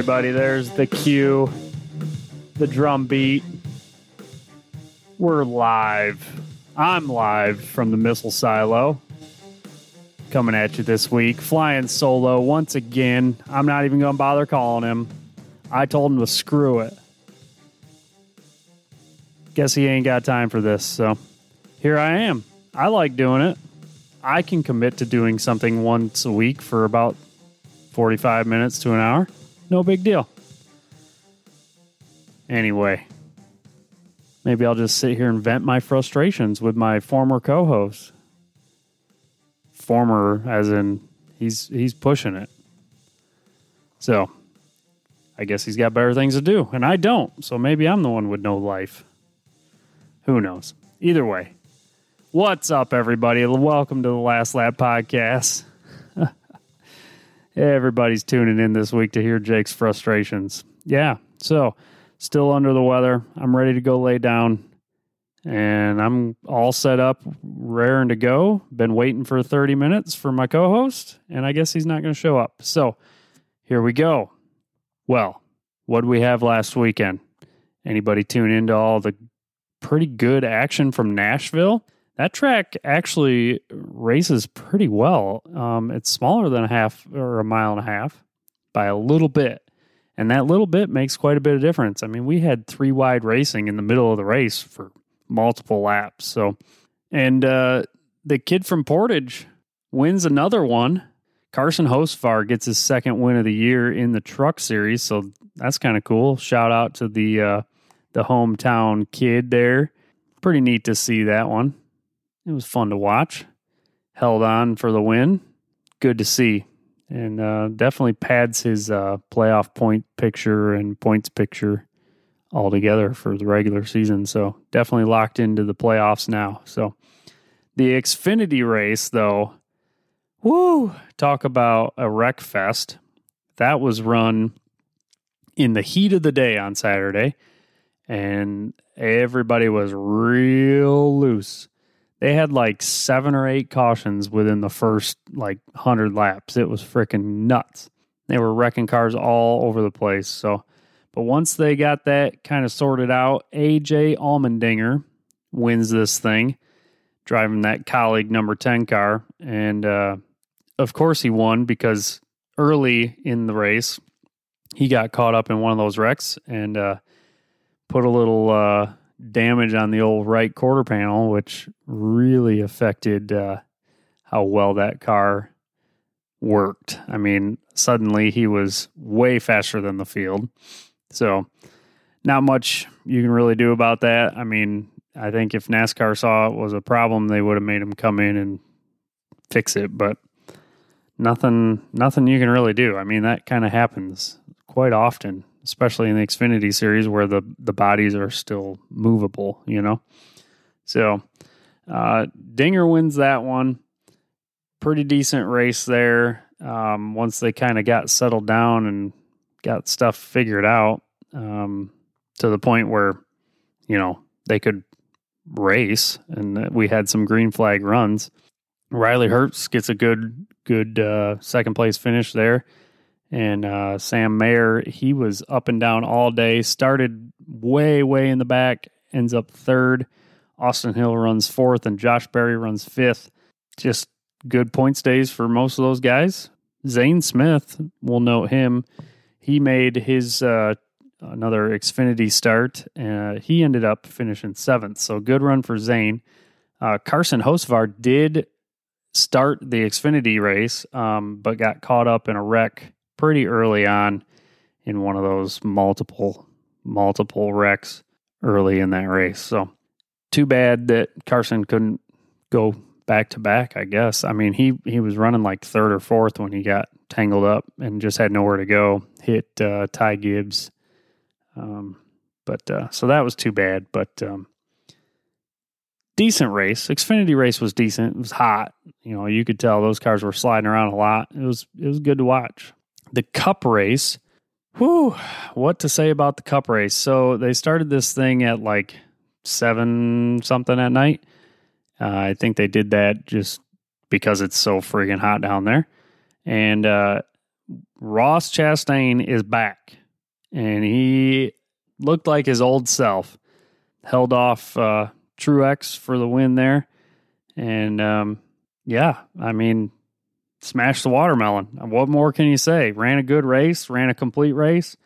Everybody, there's the cue, the drum beat. We're live. I'm live from the missile silo. Coming at you this week, flying solo once again. I'm not even going to bother calling him. I told him to screw it. Guess he ain't got time for this, so here I am. I like doing it. I can commit to doing something once a week for about 45 minutes to an hour. No big deal. Anyway, maybe I'll just sit here and vent my frustrations with my former co host. Former, as in he's he's pushing it. So, I guess he's got better things to do, and I don't. So maybe I'm the one with no life. Who knows? Either way, what's up, everybody? Welcome to the Last Lap Podcast. Everybody's tuning in this week to hear Jake's frustrations. Yeah, so still under the weather. I'm ready to go lay down and I'm all set up, raring to go. Been waiting for 30 minutes for my co host, and I guess he's not going to show up. So here we go. Well, what did we have last weekend? Anybody tune into all the pretty good action from Nashville? That track actually races pretty well. Um, it's smaller than a half or a mile and a half by a little bit. And that little bit makes quite a bit of difference. I mean, we had three wide racing in the middle of the race for multiple laps. So, and uh, the kid from Portage wins another one. Carson Hocevar gets his second win of the year in the truck series. So that's kind of cool. Shout out to the, uh, the hometown kid there. Pretty neat to see that one. It was fun to watch. Held on for the win. Good to see. And uh, definitely pads his uh, playoff point picture and points picture altogether for the regular season. So definitely locked into the playoffs now. So the Xfinity race, though, woo, talk about a wreck fest. That was run in the heat of the day on Saturday, and everybody was real loose they had like seven or eight cautions within the first like 100 laps. It was freaking nuts. They were wrecking cars all over the place. So, but once they got that kind of sorted out, AJ Allmendinger wins this thing, driving that Kaulig number 10 car. And uh, of course, he won because early in the race, he got caught up in one of those wrecks and uh, put a little uh, damage on the old right quarter panel, which really affected uh, how well that car worked. I mean, suddenly he was way faster than the field. So, not much you can really do about that. I mean, I think if NASCAR saw it was a problem, they would have made him come in and fix it, but nothing nothing you can really do. I mean, that kind of happens quite often especially in the Xfinity series where the the bodies are still movable, you know. So uh, Dinger wins that one. Pretty decent race there. Um, once they kind of got settled down and got stuff figured out um, to the point where you know they could race, and we had some green flag runs. Riley Herbst gets a good good uh, second place finish there. And uh, Sam Mayer, he was up and down all day. Started way, way in the back, ends up third. Austin Hill runs fourth, and Josh Berry runs fifth. Just good points days for most of those guys. Zane Smith, we'll note him. He made his uh, another Xfinity start. Uh, he ended up finishing seventh, so good run for Zane. Uh, Carson Hocevar did start the Xfinity race, um, but got caught up in a wreck pretty early on in one of those multiple multiple wrecks early in that race. So too bad that Carson couldn't go back to back, I guess. I mean, he he was running like third or fourth when he got tangled up and just had nowhere to go. Hit uh, Ty Gibbs. Um, but uh, so that was too bad, but um, decent race. Xfinity race was decent. It was hot. You know, you could tell those cars were sliding around a lot. It was it was good to watch the cup race. Whew, what to say about the cup race? So they started this thing at like seven something at night. Uh, I think they did that just because it's so friggin' hot down there. And uh, Ross Chastain is back, and he looked like his old self. Held off uh, Truex for the win there, and um, yeah, I mean, smashed the watermelon. What more can you say? Ran a good race, ran a complete race.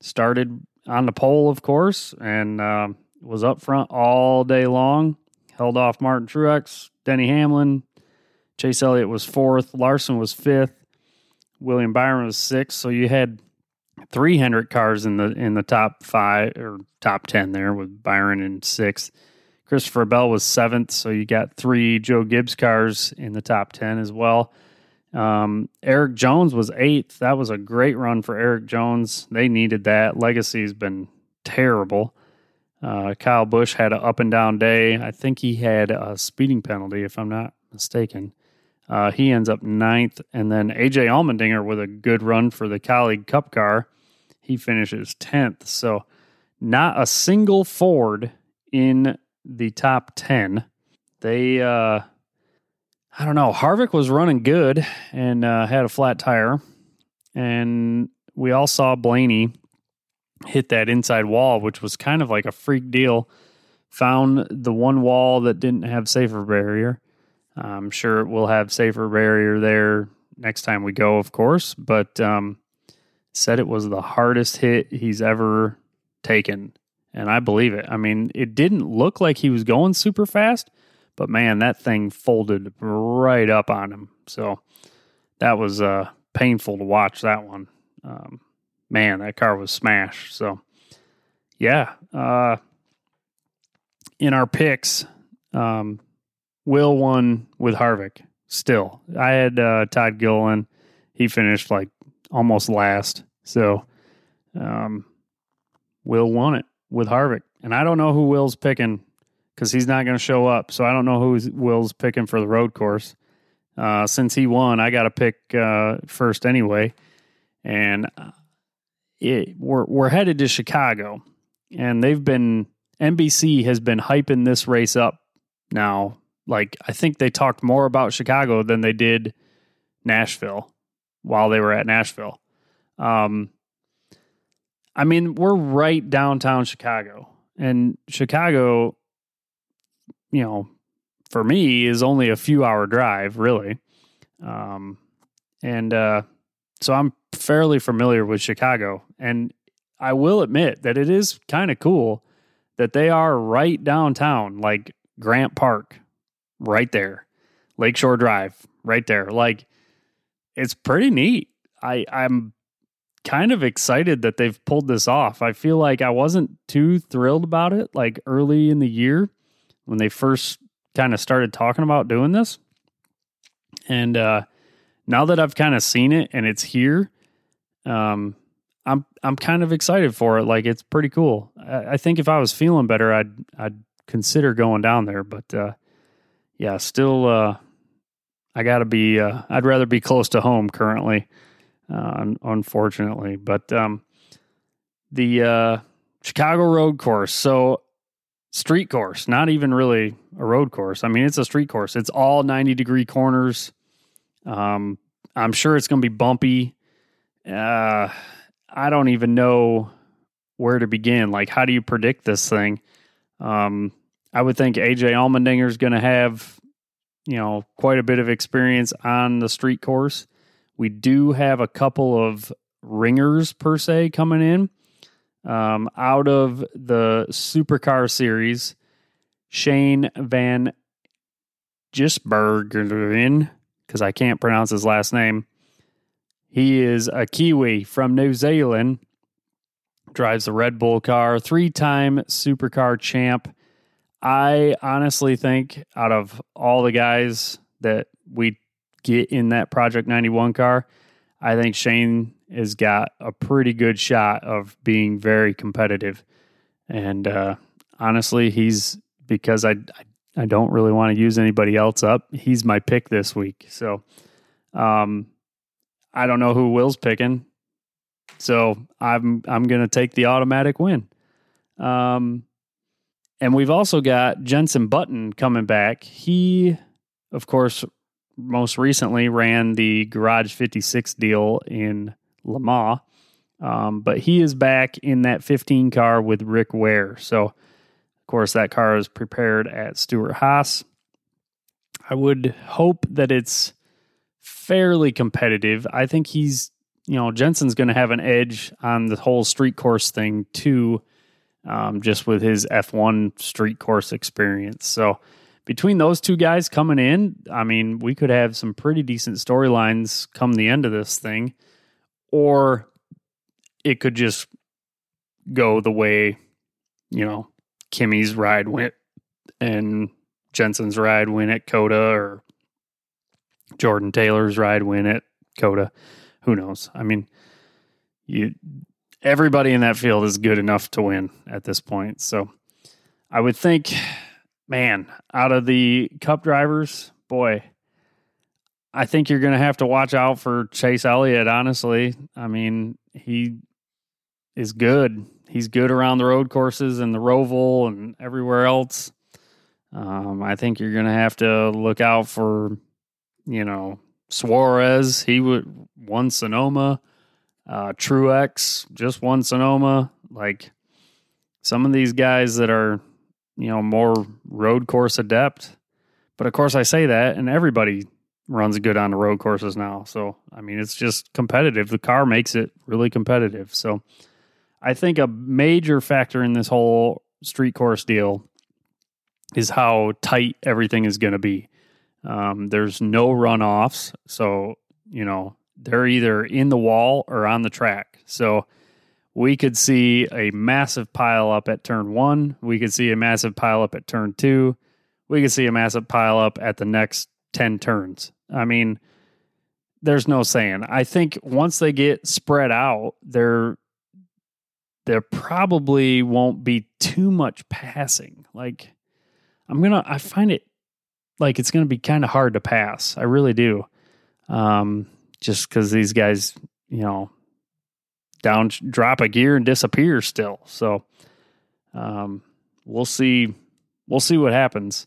Started on the pole, of course, and um, was up front all day long. Held off Martin Truex, Denny Hamlin, Chase Elliott was fourth, Larson was fifth, William Byron was sixth. So you had 300 cars in the in the top five or top ten there with Byron in sixth. Christopher Bell was seventh, so you got three Joe Gibbs cars in the top ten as well. Um, Erik Jones was eighth. That was a great run for Erik Jones. They needed that. Legacy's been terrible. Uh, Kyle Busch had an up and down day. I think he had a speeding penalty, if I'm not mistaken. Uh, he ends up ninth, and then AJ Allmendinger with a good run for the Kaulig Cup car. He finishes tenth. So not a single Ford in the top ten. They, uh, I don't know. Harvick was running good and uh, had a flat tire, and we all saw Blaney hit that inside wall, which was kind of like a freak deal. Found the one wall that didn't have safer barrier I'm sure we'll have safer barrier there next time we go, of course. But um, said it was the hardest hit he's ever taken, and I believe it. I mean, it didn't look like he was going super fast, but man, that thing folded right up on him. So that was uh, painful to watch that one. Um, man, that car was smashed. So yeah, uh, in our picks, um, Will won with Harvick still. I had uh, Todd Gilliland. He finished like almost last. So um, Will won it with Harvick. And I don't know who Will's picking because he's not going to show up. So I don't know who Will's picking for the road course. Uh, since he won, I got to pick uh, first anyway. And uh, it, we're, we're headed to Chicago. And they've been, NBC has been hyping this race up now like I think they talked more about Chicago than they did Nashville while they were at Nashville. Um, I mean, we're right downtown Chicago, and Chicago, you know, for me is only a few hour drive, really. Um, and uh, so I'm fairly familiar with Chicago, and I will admit that it is kind of cool that they are right downtown, like Grant Park right there. Lakeshore Drive, right there. Like it's pretty neat. I I'm kind of excited that they've pulled this off. I feel like I wasn't too thrilled about it like early in the year when they first kind of started talking about doing this. And uh now that I've kind of seen it and it's here, um I'm I'm kind of excited for it. Like it's pretty cool. I, I think if I was feeling better, I'd I'd consider going down there. But uh, yeah, still, uh, I got to be, uh, I'd rather be close to home currently, uh, unfortunately. But um, the uh, Chicago road course, so street course, not even really a road course. I mean, it's a street course, it's all 90 degree corners. Um, I'm sure it's going to be bumpy. Uh, I don't even know where to begin. Like, how do you predict this thing? Um, I would think AJ Allmendinger is going to have, you know, quite a bit of experience on the street course. We do have a couple of ringers per se coming in um, out of the supercar series. Shane Van Gisbergen, because I can't pronounce his last name. He is a Kiwi from New Zealand, drives the Red Bull car, three time supercar champ I honestly think out of all the guys that we get in that Project 91 car, I think Shane has got a pretty good shot of being very competitive. And uh, honestly, he's because I, I, I don't really want to use anybody else up. He's my pick this week. So um, I don't know who Will's picking. So I'm I'm going to take the automatic win. Um, and we've also got Jenson Button coming back. He, of course, most recently ran the Garage 56 deal in Le Mans. Um, but he is back in that 15 car with Rick Ware. So, of course, that car is prepared at Stewart-Haas. I would hope that it's fairly competitive. I think he's, you know, Jenson's going to have an edge on the whole street course thing too, um, just with his F1 street course experience. So, between those two guys coming in, I mean, we could have some pretty decent storylines come the end of this thing, or it could just go the way, you know, Kimi's ride went and Jenson's ride went at COTA or Jordan Taylor's ride win at COTA. Who knows? I mean, you everybody in that field is good enough to win at this point. So I would think, man, out of the cup drivers, boy, I think you're going to have to watch out for Chase Elliott, honestly. I mean, he is good. He's good around the road courses and the Roval and everywhere else. Um, I think you're going to have to look out for you know, Suarez, he would won Sonoma. Uh, Truex just won Sonoma. Like some of these guys that are, you know, more road course adept. But of course, I say that, and everybody runs good on the road courses now. So, I mean, it's just competitive. The car makes it really competitive. So, I think a major factor in this whole street course deal is how tight everything is going to be. Um, there's no runoffs. So, you know, they're either in the wall or on the track. So we could see a massive pile up at turn one. We could see a massive pile up at turn two. We could see a massive pile up at the next 10 turns. I mean, there's no saying. I think once they get spread out, there there probably won't be too much passing. Like I'm to I find it like it's to be kind of hard to pass. I really do. Um, just because these guys, you know, down drop a gear and disappear still. So, um, we'll see. We'll see what happens.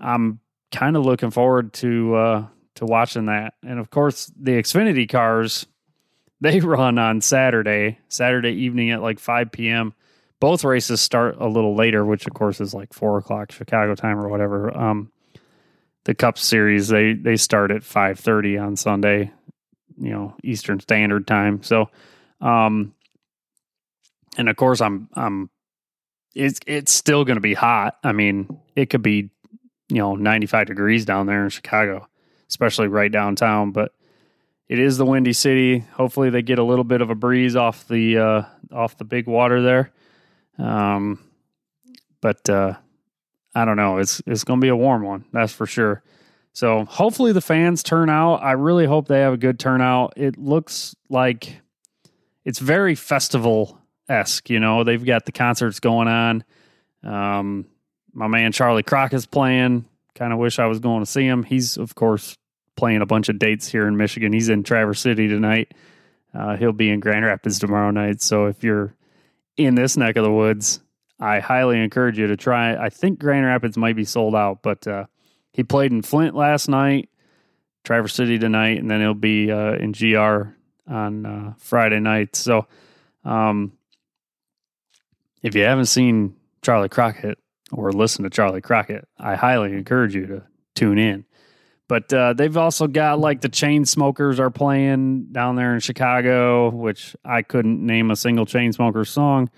I'm kind of looking forward to uh, to watching that. And of course, the Xfinity cars they run on Saturday, Saturday evening at like 5 p.m. Both races start a little later, which of course is like four o'clock Chicago time or whatever. Um, the Cup Series they they start at five thirty on Sunday, you know Eastern Standard Time. So, um, and of course I'm I'm it's it's still going to be hot. I mean, it could be you know 95 degrees down there in Chicago, especially right downtown. But it is the windy city. Hopefully, they get a little bit of a breeze off the uh, off the big water there. Um, but uh, I don't know. It's it's going to be a warm one, that's for sure. So hopefully the fans turn out. I really hope they have a good turnout. It looks like it's very festival esque. You know, they've got the concerts going on. Um, my man Charlie Crock is playing. Kind of wish I was going to see him. He's of course playing a bunch of dates here in Michigan. He's in Traverse City tonight. Uh, he'll be in Grand Rapids tomorrow night. So if you're in this neck of the woods, I highly encourage you to try. I think Grand Rapids might be sold out, but uh, he played in Flint last night, Traverse City tonight, and then he'll be uh, in GR on uh, Friday night. So, um, if you haven't seen Charlie Crockett or listened to Charlie Crockett, I highly encourage you to tune in. But uh, they've also got like the Chainsmokers are playing down there in Chicago, which I couldn't name a single chain Chainsmokers song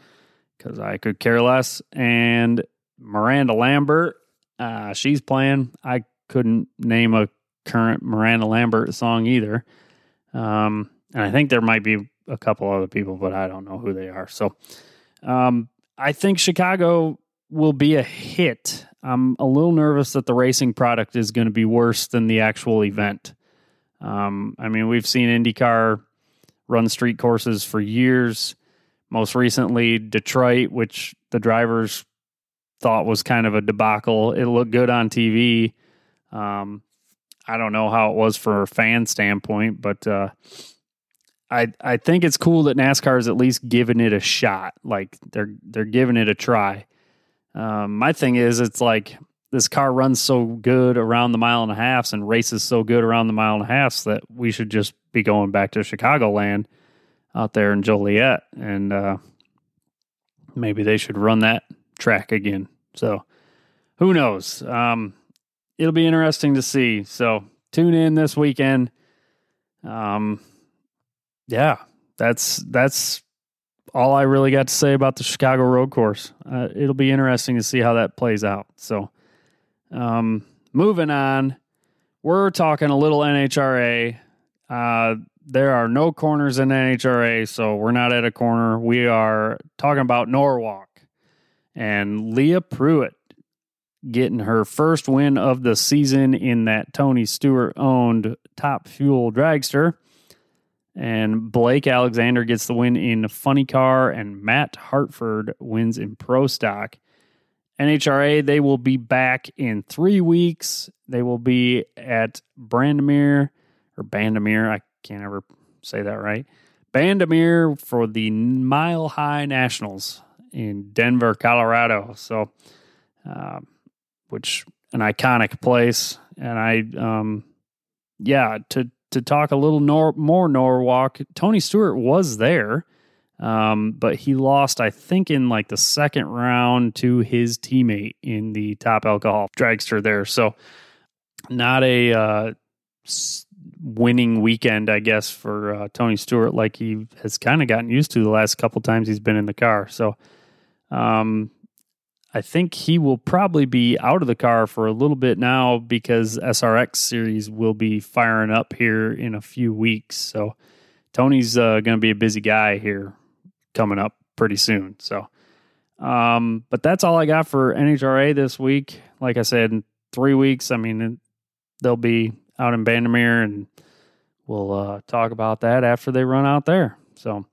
because I could care less. And Miranda Lambert, uh, she's playing. I couldn't name a current Miranda Lambert song either. Um, and I think there might be a couple other people, but I don't know who they are. So um, I think Chicago will be a hit. I'm a little nervous that the racing product is going to be worse than the actual event. Um, I mean, we've seen IndyCar run street courses for years. Most recently, Detroit, which the drivers thought was kind of a debacle. It looked good on TV. Um, I don't know how it was for a fan standpoint, but uh, I I think it's cool that NASCAR is at least giving it a shot. Like they're they're giving it a try. Um, my thing is, it's like this car runs so good around the mile and a half and races so good around the mile and a half that we should just be going back to Chicagoland out there in Joliet and uh, maybe they should run that track again. So who knows? Um, it'll be interesting to see. So tune in this weekend. Um, yeah, that's that's all I really got to say about the Chicago Road Course. Uh, it'll be interesting to see how that plays out. So, um, moving on, we're talking a little NHRA. Uh, there are no corners in NHRA, so we're not at a corner. We are talking about Norwalk and Leah Pruett getting her first win of the season in that Tony Stewart owned Top Fuel dragster. And Blake Alexander gets the win in Funny Car, and Matt Hartford wins in Pro Stock. NHRA, they will be back in three weeks. They will be at Brandemere or Bandimere. I can't ever say that right. Bandimere for the Mile High Nationals in Denver, Colorado. So, uh, which an iconic place, and I, um, yeah, to to talk a little nor- more Norwalk, Tony Stewart was there, um, but he lost, I think, in like the second round to his teammate in the top alcohol dragster there. So, not a uh, winning weekend, I guess, for uh, Tony Stewart, like he has kind of gotten used to the last couple times he's been in the car. So, um, I think he will probably be out of the car for a little bit now because SRX series will be firing up here in a few weeks. So Tony's uh, going to be a busy guy here coming up pretty soon. So, um, but that's all I got for NHRA this week. Like I said, in three weeks, I mean, they'll be out in Bandimere and we'll uh, talk about that after they run out there. So,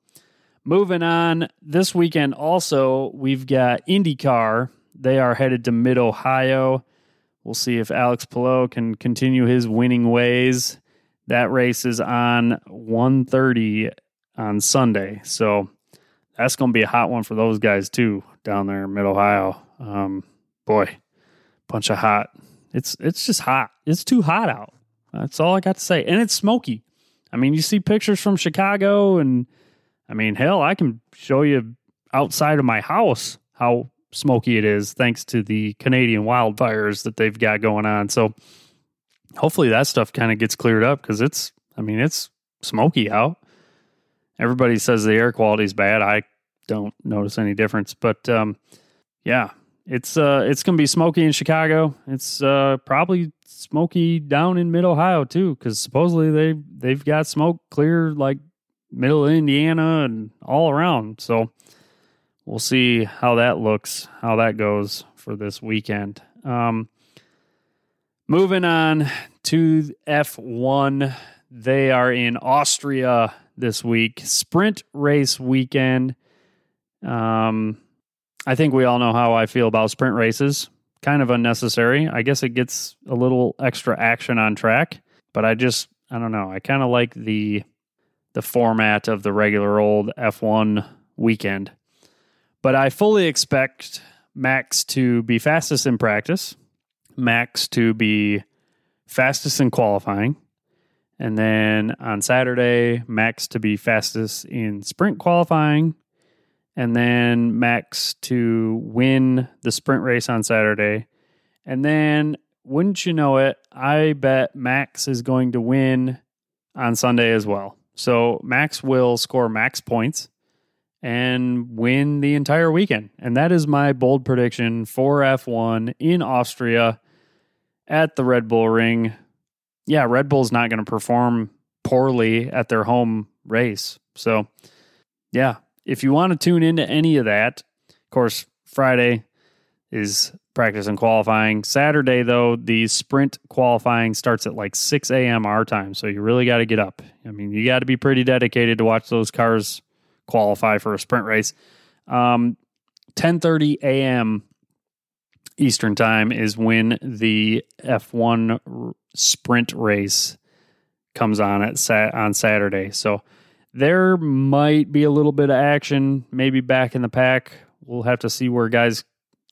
Moving on, this weekend also, we've got IndyCar. They are headed to Mid Ohio. We'll see if Alex Palou can continue his winning ways. That race is on 1:30 on Sunday. So that's going to be a hot one for those guys too down there in Mid Ohio. Um, boy, bunch of hot. It's it's just hot. It's too hot out. That's all I got to say. And it's smoky. I mean, you see pictures from Chicago and I mean, hell, I can show you outside of my house how smoky it is thanks to the Canadian wildfires that they've got going on. So hopefully that stuff kind of gets cleared up because it's, I mean, it's smoky out. Everybody says the air quality is bad. I don't notice any difference, but um, yeah, it's uh, it's gonna be smoky in Chicago. It's uh, probably smoky down in Mid Ohio too, because supposedly they they've got smoke clear like middle of Indiana and all around. So we'll see how that looks, how that goes for this weekend. Um, moving on to F1, they are in Austria this week, sprint race weekend. Um, I think we all know how I feel about sprint races. Kind of unnecessary. I guess it gets a little extra action on track, but I just, I don't know. I kind of like the the format of the regular old F1 weekend. But I fully expect Max to be fastest in practice, Max to be fastest in qualifying, and then on Saturday, Max to be fastest in sprint qualifying, and then Max to win the sprint race on Saturday. And then, wouldn't you know it, I bet Max is going to win on Sunday as well. So Max will score max points and win the entire weekend. And that is my bold prediction for F1 in Austria at the Red Bull Ring. Yeah, Red Bull's not going to perform poorly at their home race. So, yeah, if you want to tune into any of that, of course, Friday is practice and qualifying. Saturday, though, the sprint qualifying starts at like 6 a.m. our time. So you really got to get up. I mean, you got to be pretty dedicated to watch those cars qualify for a sprint race. Um, 10:30 a.m. Eastern time is when the F1 sprint race comes on at on Saturday. So there might be a little bit of action, maybe back in the pack. We'll have to see where guys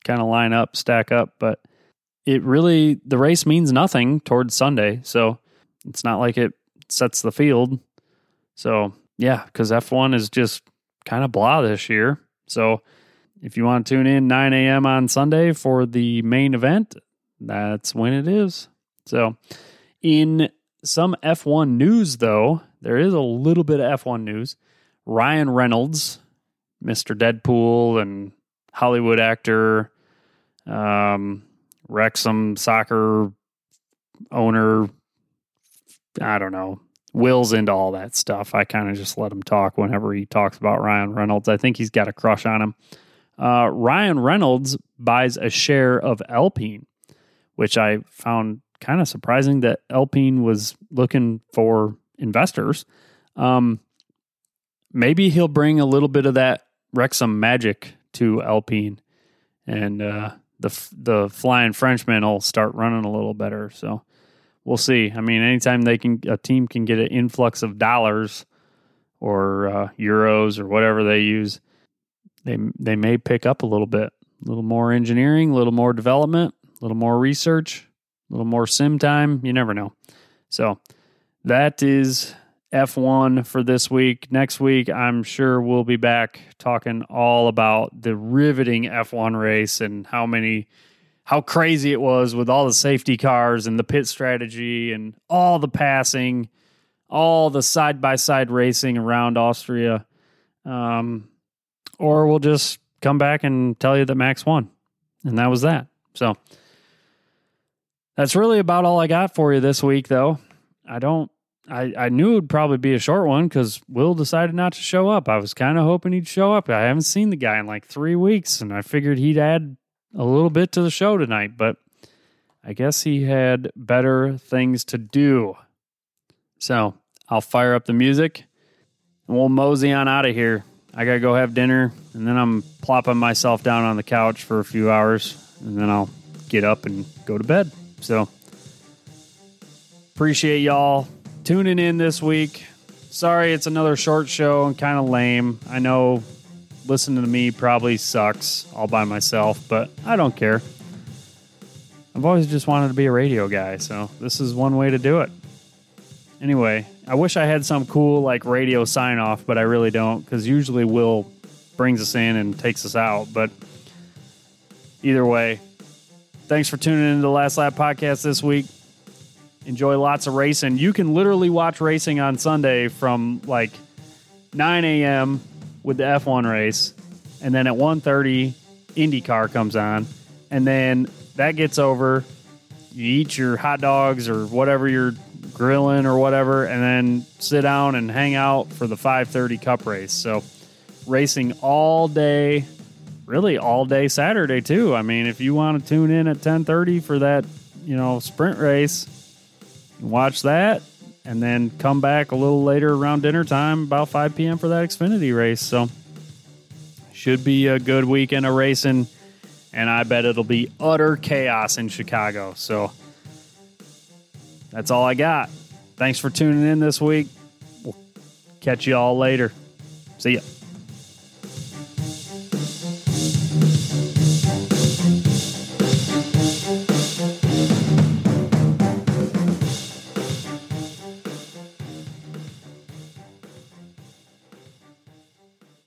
kind of line up, stack up. But it really the race means nothing towards Sunday, so it's not like it sets the field. So yeah, because F1 is just kind of blah this year. So if you want to tune in 9 a.m. on Sunday for the main event, that's when it is. So in some F1 news, though, there is a little bit of F1 news. Ryan Reynolds, Mr. Deadpool and Hollywood actor, um, Wrexham soccer owner. I don't know. Will's into all that stuff. I kind of just let him talk whenever he talks about Ryan Reynolds. I think he's got a crush on him. Uh, Ryan Reynolds buys a share of Alpine, which I found kind of surprising that Alpine was looking for investors. Um, maybe he'll bring a little bit of that Wrexham magic to Alpine, and uh, the the flying Frenchman will start running a little better. So we'll see. I mean, anytime they can, a team can get an influx of dollars or uh, euros or whatever they use, they they may pick up a little bit, a little more engineering, a little more development, a little more research, a little more sim time. You never know. So that is F1 for this week. Next week, I'm sure we'll be back talking all about the riveting F1 race and how many, how crazy it was with all the safety cars and the pit strategy and all the passing, all the side by side racing around Austria. Um, or we'll just come back and tell you that Max won. And that was that. So that's really about all I got for you this week, though. I don't I, I knew it would probably be a short one because Will decided not to show up. I was kind of hoping he'd show up. I haven't seen the guy in like three weeks, and I figured he'd add a little bit to the show tonight, but I guess he had better things to do. So I'll fire up the music and we'll mosey on out of here. I got to go have dinner, and then I'm plopping myself down on the couch for a few hours, and then I'll get up and go to bed. So appreciate y'all tuning in this week. Sorry, it's another short show and kind of lame. I know listening to me probably sucks all by myself, but I don't care. I've always just wanted to be a radio guy, so this is one way to do it. Anyway, I wish I had some cool like radio sign off, but I really don't because usually Will brings us in and takes us out. But either way, thanks for tuning in to the Last Lap podcast this week enjoy lots of racing. You can literally watch racing on Sunday from like 9 a.m. with the F1 race, and then at 1:30, IndyCar comes on, and then that gets over. You eat your hot dogs or whatever you're grilling or whatever, and then sit down and hang out for the 5:30 Cup race. So, racing all day, really all day Saturday too. I mean, if you want to tune in at 10:30 for that, you know, sprint race, watch that, and then come back a little later around dinner time, about 5 p.m. for that Xfinity race. So, should be a good weekend of racing, and I bet it'll be utter chaos in Chicago. So, that's all I got. Thanks for tuning in this week. We'll catch you all later. See ya.